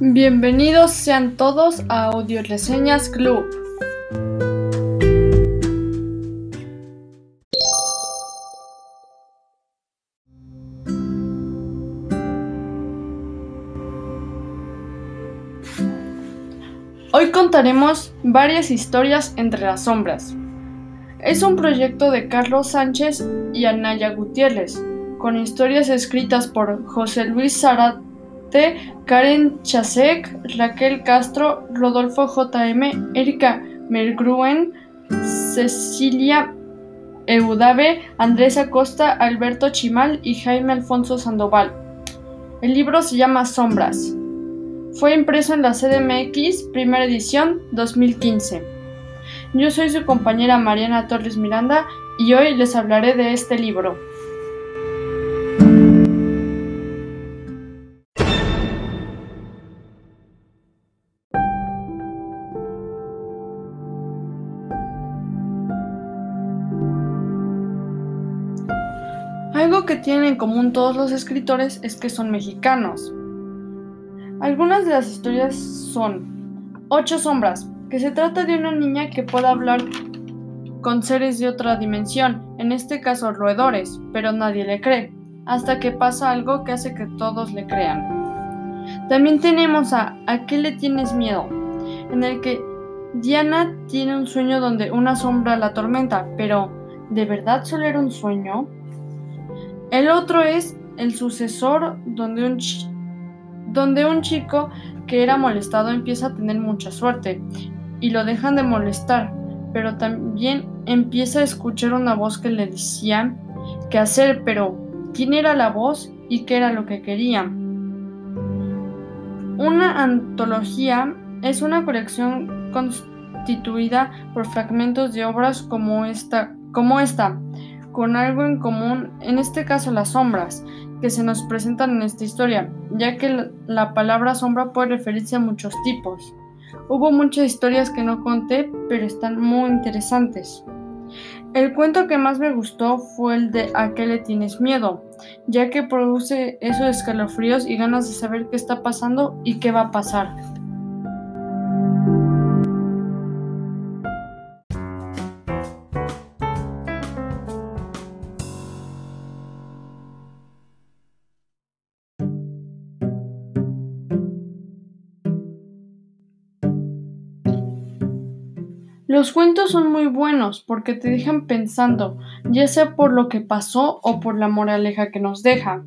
Bienvenidos sean todos a Audio Reseñas Club. Hoy contaremos varias historias entre las sombras. Es un proyecto de Carlos Sánchez y Anaya Gutiérrez, con historias escritas por José Luis Karen Chasek, Raquel Castro, Rodolfo JM, Erika Mergruen, Cecilia Eudave, Andrés Acosta, Alberto Chimal y Jaime Alfonso Sandoval. El libro se llama Sombras. Fue impreso en la CDMX, primera edición, 2015. Yo soy su compañera Mariana Torres Miranda y hoy les hablaré de este libro. Algo que tienen en común todos los escritores es que son mexicanos. Algunas de las historias son Ocho sombras, que se trata de una niña que puede hablar con seres de otra dimensión, en este caso roedores, pero nadie le cree, hasta que pasa algo que hace que todos le crean. También tenemos a ¿A qué le tienes miedo? en el que Diana tiene un sueño donde una sombra la atormenta, pero ¿de verdad solo era un sueño? El otro es el sucesor donde un, donde un chico que era molestado empieza a tener mucha suerte y lo dejan de molestar, pero también empieza a escuchar una voz que le decía qué hacer, pero quién era la voz y qué era lo que quería. Una antología es una colección constituida por fragmentos de obras como esta, como esta con algo en común, en este caso las sombras, que se nos presentan en esta historia, ya que la palabra sombra puede referirse a muchos tipos. Hubo muchas historias que no conté, pero están muy interesantes. El cuento que más me gustó fue el de ¿A qué le tienes miedo? ya que produce esos escalofríos y ganas de saber qué está pasando y qué va a pasar. Los cuentos son muy buenos porque te dejan pensando, ya sea por lo que pasó o por la moraleja que nos deja.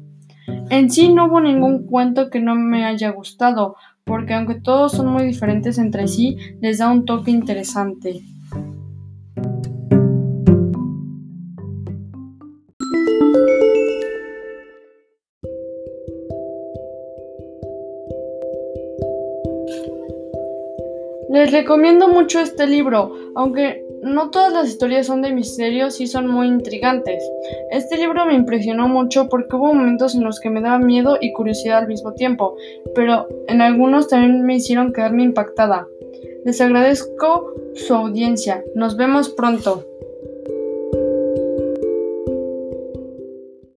En sí no hubo ningún cuento que no me haya gustado, porque aunque todos son muy diferentes entre sí, les da un toque interesante. Les recomiendo mucho este libro, aunque no todas las historias son de misterio, sí son muy intrigantes. Este libro me impresionó mucho porque hubo momentos en los que me daba miedo y curiosidad al mismo tiempo, pero en algunos también me hicieron quedarme impactada. Les agradezco su audiencia. Nos vemos pronto.